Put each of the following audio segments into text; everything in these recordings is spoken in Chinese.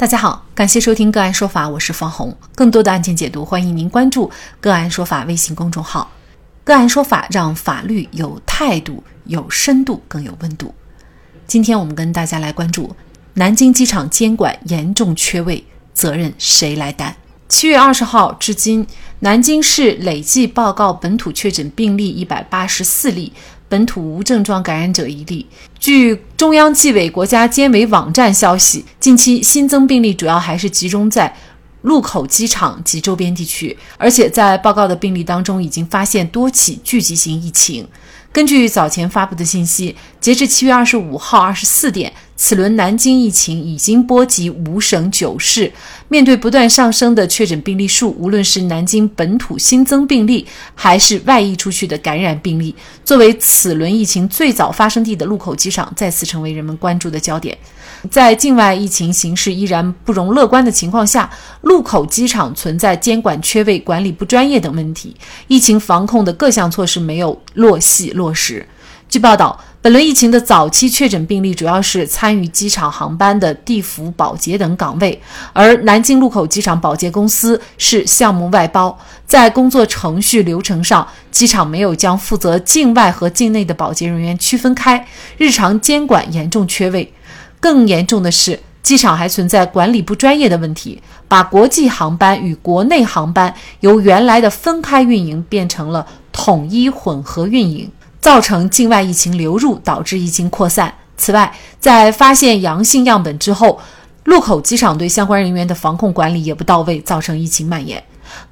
大家好，感谢收听个案说法，我是方红。更多的案件解读，欢迎您关注个案说法微信公众号。个案说法让法律有态度、有深度、更有温度。今天我们跟大家来关注南京机场监管严重缺位，责任谁来担？七月二十号至今，南京市累计报告本土确诊病例一百八十四例。本土无症状感染者一例。据中央纪委国家监委网站消息，近期新增病例主要还是集中在禄口机场及周边地区，而且在报告的病例当中，已经发现多起聚集性疫情。根据早前发布的信息，截至七月二十五号二十四点，此轮南京疫情已经波及五省九市。面对不断上升的确诊病例数，无论是南京本土新增病例，还是外溢出去的感染病例，作为此轮疫情最早发生地的禄口机场，再次成为人们关注的焦点。在境外疫情形势依然不容乐观的情况下，禄口机场存在监管缺位、管理不专业等问题，疫情防控的各项措施没有落细落实。据报道，本轮疫情的早期确诊病例主要是参与机场航班的地服、保洁等岗位，而南京禄口机场保洁公司是项目外包，在工作程序流程上，机场没有将负责境外和境内的保洁人员区分开，日常监管严重缺位。更严重的是，机场还存在管理不专业的问题，把国际航班与国内航班由原来的分开运营变成了统一混合运营，造成境外疫情流入，导致疫情扩散。此外，在发现阳性样本之后，禄口机场对相关人员的防控管理也不到位，造成疫情蔓延。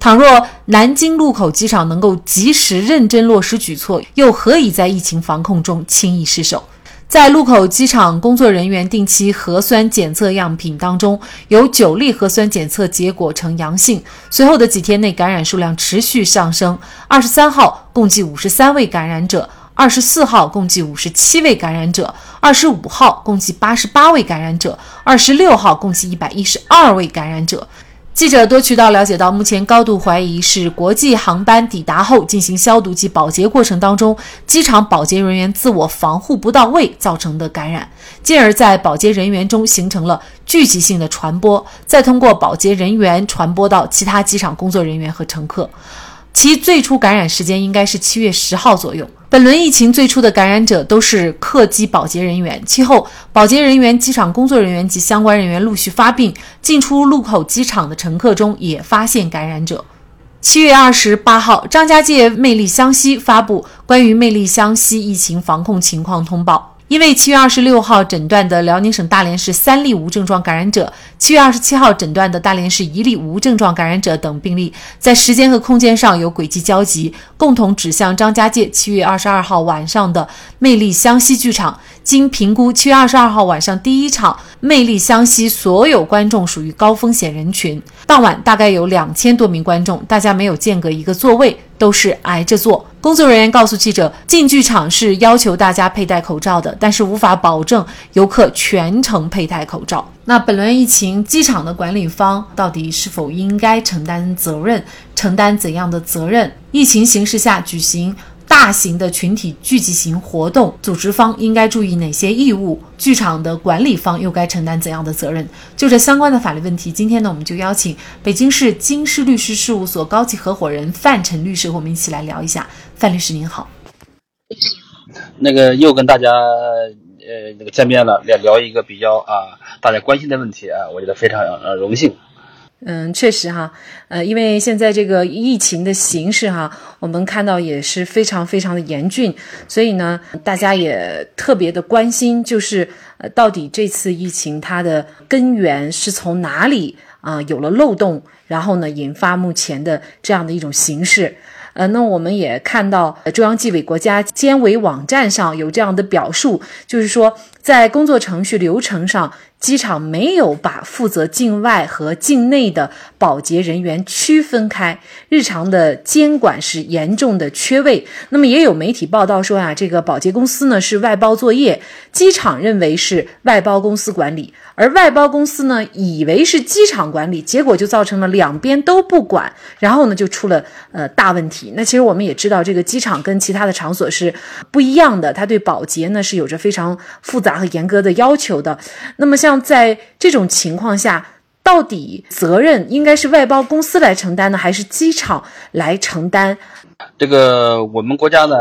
倘若南京禄口机场能够及时认真落实举措，又何以在疫情防控中轻易失手？在禄口机场工作人员定期核酸检测样品当中，有九例核酸检测结果呈阳性。随后的几天内，感染数量持续上升。二十三号共计五十三位感染者，二十四号共计五十七位感染者，二十五号共计八十八位感染者，二十六号共计一百一十二位感染者。记者多渠道了解到，目前高度怀疑是国际航班抵达后进行消毒及保洁过程当中，机场保洁人员自我防护不到位造成的感染，进而，在保洁人员中形成了聚集性的传播，再通过保洁人员传播到其他机场工作人员和乘客。其最初感染时间应该是七月十号左右。本轮疫情最初的感染者都是客机保洁人员，其后保洁人员、机场工作人员及相关人员陆续发病，进出禄口机场的乘客中也发现感染者。七月二十八号，张家界魅力湘西发布关于魅力湘西疫情防控情况通报。因为七月二十六号诊断的辽宁省大连市三例无症状感染者，七月二十七号诊断的大连市一例无症状感染者等病例，在时间和空间上有轨迹交集，共同指向张家界七月二十二号晚上的魅力湘西剧场。经评估，七月二十二号晚上第一场魅力湘西所有观众属于高风险人群，当晚大概有两千多名观众，大家没有间隔一个座位，都是挨着坐。工作人员告诉记者，进剧场是要求大家佩戴口罩的，但是无法保证游客全程佩戴口罩。那本轮疫情，机场的管理方到底是否应该承担责任？承担怎样的责任？疫情形势下举行。大型的群体聚集型活动，组织方应该注意哪些义务？剧场的管理方又该承担怎样的责任？就这相关的法律问题，今天呢，我们就邀请北京市京师律师事务所高级合伙人范晨律师和我们一起来聊一下。范律师您好，那个又跟大家呃那个见面了，聊聊一个比较啊大家关心的问题啊，我觉得非常呃荣幸。嗯，确实哈，呃，因为现在这个疫情的形势哈，我们看到也是非常非常的严峻，所以呢，大家也特别的关心，就是呃，到底这次疫情它的根源是从哪里啊有了漏洞，然后呢，引发目前的这样的一种形势。呃，那我们也看到中央纪委国家监委网站上有这样的表述，就是说在工作程序流程上。机场没有把负责境外和境内的保洁人员区分开，日常的监管是严重的缺位。那么也有媒体报道说啊，这个保洁公司呢是外包作业，机场认为是外包公司管理，而外包公司呢以为是机场管理，结果就造成了两边都不管，然后呢就出了呃大问题。那其实我们也知道，这个机场跟其他的场所是不一样的，它对保洁呢是有着非常复杂和严格的要求的。那么像。像在这种情况下，到底责任应该是外包公司来承担呢，还是机场来承担？这个我们国家呢，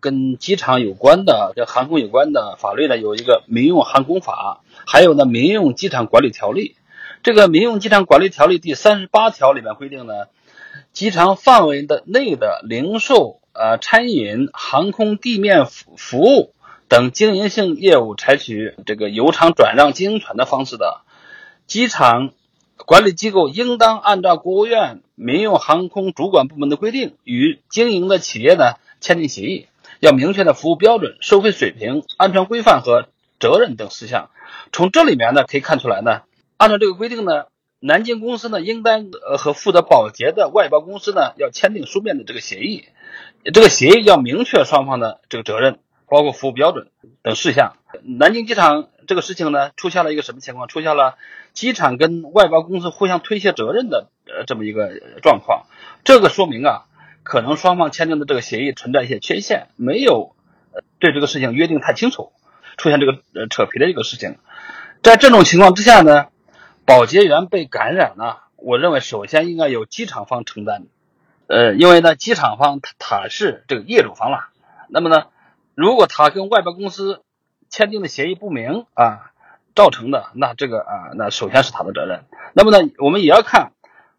跟机场有关的、跟航空有关的法律呢，有一个《民用航空法》，还有呢《民用机场管理条例》。这个《民用机场管理条例》第三十八条里面规定呢，机场范围的内的零售、呃餐饮、航空地面服服务等经营性业务，采取这个由厂转让经营权的方式的，机场管理机构应当按照国务院民用航空主管部门的规定，与经营的企业呢签订协议，要明确的服务标准、收费水平、安全规范和责任等事项。从这里面呢可以看出来呢。按照这个规定呢，南京公司呢应当呃和负责保洁的外包公司呢要签订书面的这个协议，这个协议要明确双方的这个责任，包括服务标准等事项。南京机场这个事情呢出现了一个什么情况？出现了机场跟外包公司互相推卸责任的呃这么一个状况。这个说明啊，可能双方签订的这个协议存在一些缺陷，没有对这个事情约定太清楚，出现这个呃扯皮的一个事情。在这种情况之下呢？保洁员被感染呢，我认为首先应该由机场方承担，呃，因为呢，机场方他他是这个业主方了，那么呢，如果他跟外包公司签订的协议不明啊，造成的那这个啊，那首先是他的责任。那么呢，我们也要看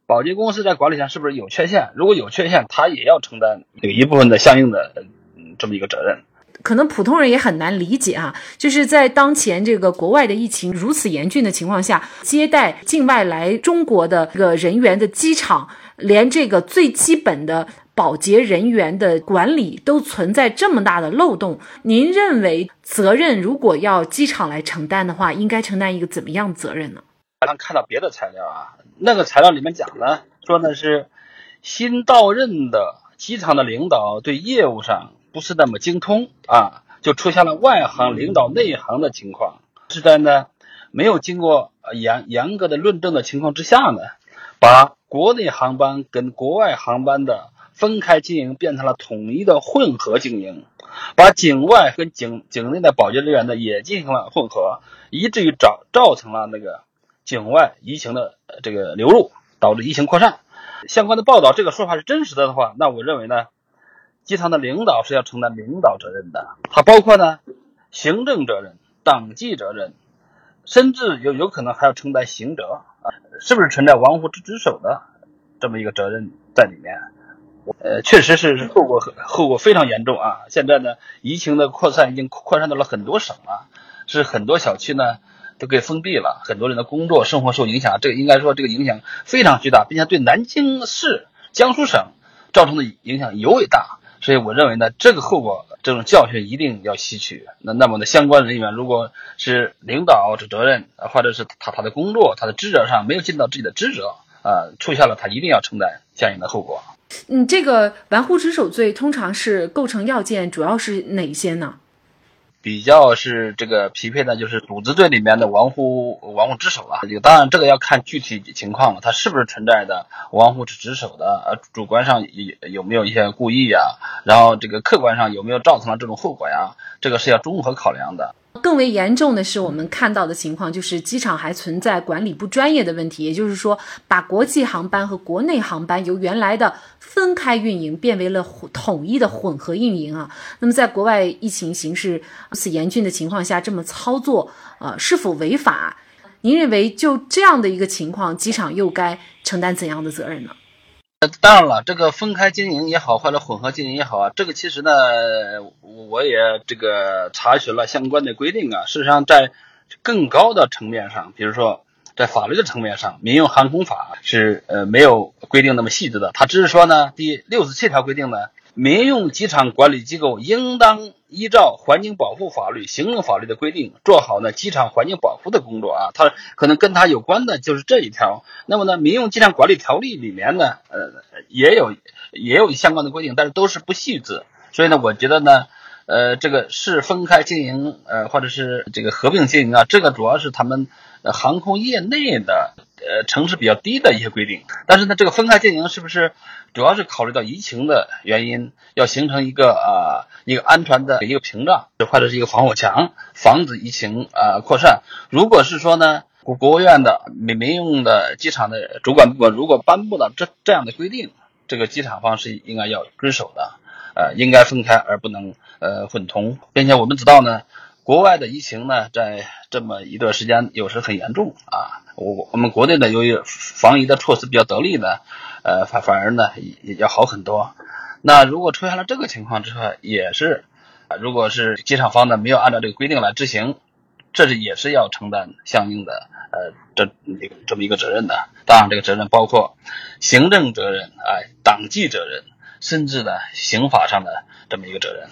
保洁公司在管理上是不是有缺陷，如果有缺陷，他也要承担有一部分的相应的这么一个责任。可能普通人也很难理解啊，就是在当前这个国外的疫情如此严峻的情况下，接待境外来中国的这个人员的机场，连这个最基本的保洁人员的管理都存在这么大的漏洞。您认为责任如果要机场来承担的话，应该承担一个怎么样的责任呢？刚看到别的材料啊，那个材料里面讲呢，说呢是新到任的机场的领导对业务上。不是那么精通啊，就出现了外行领导内行的情况。是在呢没有经过严严格的论证的情况之下呢，把国内航班跟国外航班的分开经营变成了统一的混合经营，把境外跟境境内的保洁人员呢也进行了混合，以至于造造成了那个境外疫情的这个流入，导致疫情扩散。相关的报道，这个说法是真实的的话，那我认为呢。机场的领导是要承担领导责任的，它包括呢行政责任、党纪责任，甚至有有可能还要承担刑责啊，是不是存在玩忽职守的这么一个责任在里面？呃，确实是后果后果非常严重啊！现在呢，疫情的扩散已经扩散到了很多省了，是很多小区呢都给封闭了，很多人的工作生活受影响，这个应该说这个影响非常巨大，并且对南京市、江苏省造成的影响尤为大。所以我认为呢，这个后果，这种教训一定要吸取。那那么呢，相关人员如果是领导的责任，或者是他他的工作、他的职责上没有尽到自己的职责，啊，出现了，他一定要承担相应的后果。嗯，这个玩忽职守罪通常是构成要件，主要是哪些呢？比较是这个匹配的，就是组织罪里面的玩忽玩忽职守了。这个当然，这个要看具体情况了，它是不是存在的玩忽职职守的？呃，主观上有有没有一些故意呀？然后这个客观上有没有造成了这种后果呀？这个是要综合考量的。更为严重的是，我们看到的情况就是机场还存在管理不专业的问题，也就是说，把国际航班和国内航班由原来的分开运营变为了统一的混合运营啊。那么，在国外疫情形势如此严峻的情况下，这么操作，呃，是否违法？您认为就这样的一个情况，机场又该承担怎样的责任呢？当然了，这个分开经营也好，或者混合经营也好啊，这个其实呢，我也这个查询了相关的规定啊。事实上，在更高的层面上，比如说在法律的层面上，《民用航空法》是呃没有规定那么细致的，它只是说呢，第六十七条规定呢。民用机场管理机构应当依照环境保护法律、行政法律的规定，做好呢机场环境保护的工作啊。它可能跟它有关的就是这一条。那么呢，民用机场管理条例里面呢，呃，也有也有相关的规定，但是都是不细致。所以呢，我觉得呢，呃，这个是分开经营，呃，或者是这个合并经营啊，这个主要是他们航空业内的呃层次比较低的一些规定。但是呢，这个分开经营是不是？主要是考虑到疫情的原因，要形成一个啊一个安全的一个屏障，或者是一个防火墙，防止疫情啊扩散。如果是说呢，国国务院的民民用的机场的主管部门如果颁布了这这样的规定，这个机场方是应该要遵守的，呃，应该分开而不能呃混同，并且我们知道呢，国外的疫情呢，在这么一段时间有时很严重啊，我我们国内呢由于防疫的措施比较得力呢，呃反反而呢也要好很多。那如果出现了这个情况之后，也是啊，如果是机场方呢没有按照这个规定来执行。这是也是要承担相应的呃这这么一个责任的，当然这个责任包括行政责任、哎党纪责任，甚至呢刑法上的这么一个责任。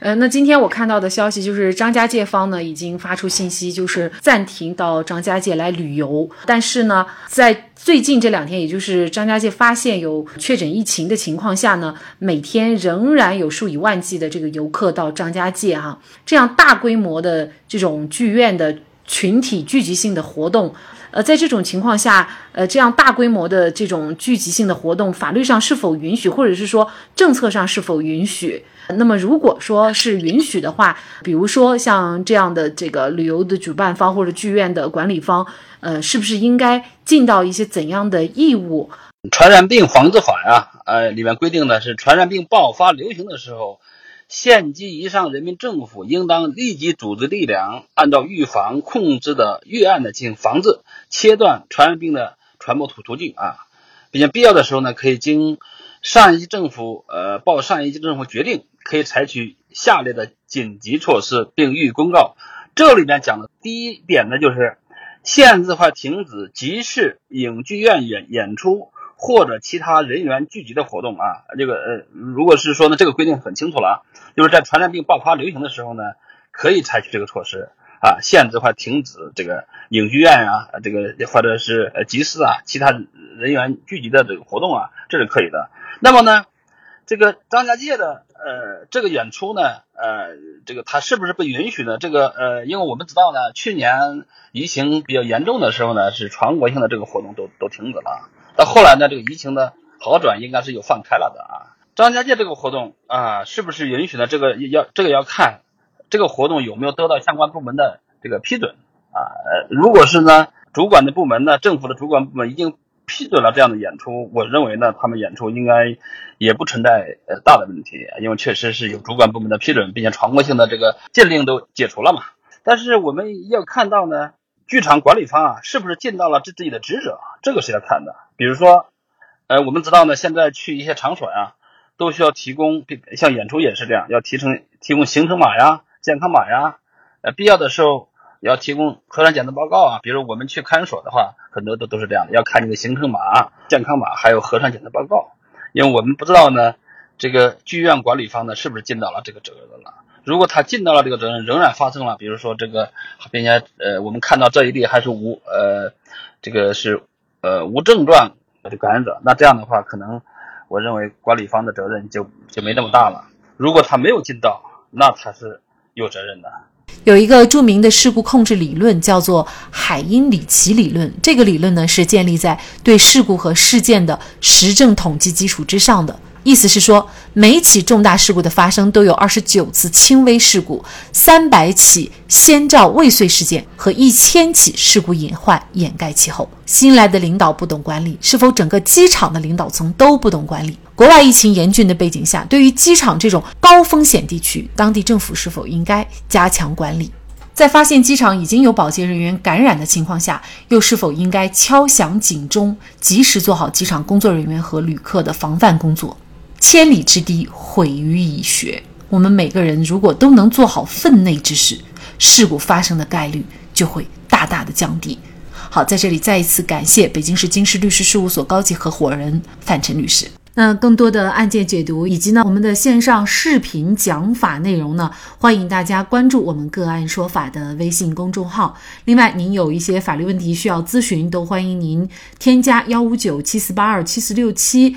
呃，那今天我看到的消息就是张家界方呢已经发出信息，就是暂停到张家界来旅游。但是呢，在最近这两天，也就是张家界发现有确诊疫情的情况下呢，每天仍然有数以万计的这个游客到张家界哈。这样大规模的这种剧院的群体聚集性的活动，呃，在这种情况下，呃，这样大规模的这种聚集性的活动，法律上是否允许，或者是说政策上是否允许？那么，如果说是允许的话，比如说像这样的这个旅游的主办方或者剧院的管理方，呃，是不是应该尽到一些怎样的义务？传染病防治法呀，呃，里面规定的是，传染病爆发流行的时候，县级以上人民政府应当立即组织力量，按照预防控制的预案的进行防治，切断传染病的传播途途径啊，并且必要的时候呢，可以经上一级政府呃报上一级政府决定。可以采取下列的紧急措施，并予以公告。这里面讲的第一点呢，就是限制或停止集市、影剧院演演出或者其他人员聚集的活动啊。这个呃，如果是说呢，这个规定很清楚了，就是在传染病爆发流行的时候呢，可以采取这个措施啊，限制或停止这个影剧院啊，这个或者是呃集市啊，其他人员聚集的这个活动啊，这是可以的。那么呢，这个张家界的。呃，这个演出呢，呃，这个它是不是被允许呢？这个呃，因为我们知道呢，去年疫情比较严重的时候呢，是全国性的这个活动都都停止了。到后来呢，这个疫情的好转，应该是有放开了的啊。张家界这个活动啊，是不是允许呢？这个要这个要看这个活动有没有得到相关部门的这个批准啊。如果是呢，主管的部门呢，政府的主管部门已经。批准了这样的演出，我认为呢，他们演出应该也不存在呃大的问题，因为确实是有主管部门的批准，并且全国性的这个禁令都解除了嘛。但是我们要看到呢，剧场管理方啊，是不是尽到了自自己的职责，这个是要看的。比如说，呃，我们知道呢，现在去一些场所呀，都需要提供，像演出也是这样，要提成提供行程码呀、健康码呀，呃，必要的时候。要提供核酸检测报告啊，比如我们去看守所的话，很多都都是这样的，要看你的行程码、健康码，还有核酸检测报告。因为我们不知道呢，这个剧院管理方呢是不是尽到了这个责任了？如果他尽到了这个责任，仍然发生了，比如说这个，并且呃，我们看到这一例还是无呃，这个是呃无症状的感染者，那这样的话，可能我认为管理方的责任就就没那么大了。如果他没有尽到，那他是有责任的。有一个著名的事故控制理论，叫做海因里奇理论。这个理论呢，是建立在对事故和事件的实证统计基础之上的。意思是说，每起重大事故的发生都有二十九次轻微事故、三百起先兆未遂事件和一千起事故隐患掩盖其后。新来的领导不懂管理，是否整个机场的领导层都不懂管理？国外疫情严峻的背景下，对于机场这种高风险地区，当地政府是否应该加强管理？在发现机场已经有保洁人员感染的情况下，又是否应该敲响警钟，及时做好机场工作人员和旅客的防范工作？千里之堤，毁于蚁穴。我们每个人如果都能做好分内之事，事故发生的概率就会大大的降低。好，在这里再一次感谢北京市京师律师事务所高级合伙人范晨律师。那更多的案件解读以及呢我们的线上视频讲法内容呢，欢迎大家关注我们个案说法的微信公众号。另外，您有一些法律问题需要咨询，都欢迎您添加幺五九七四八二七四六七。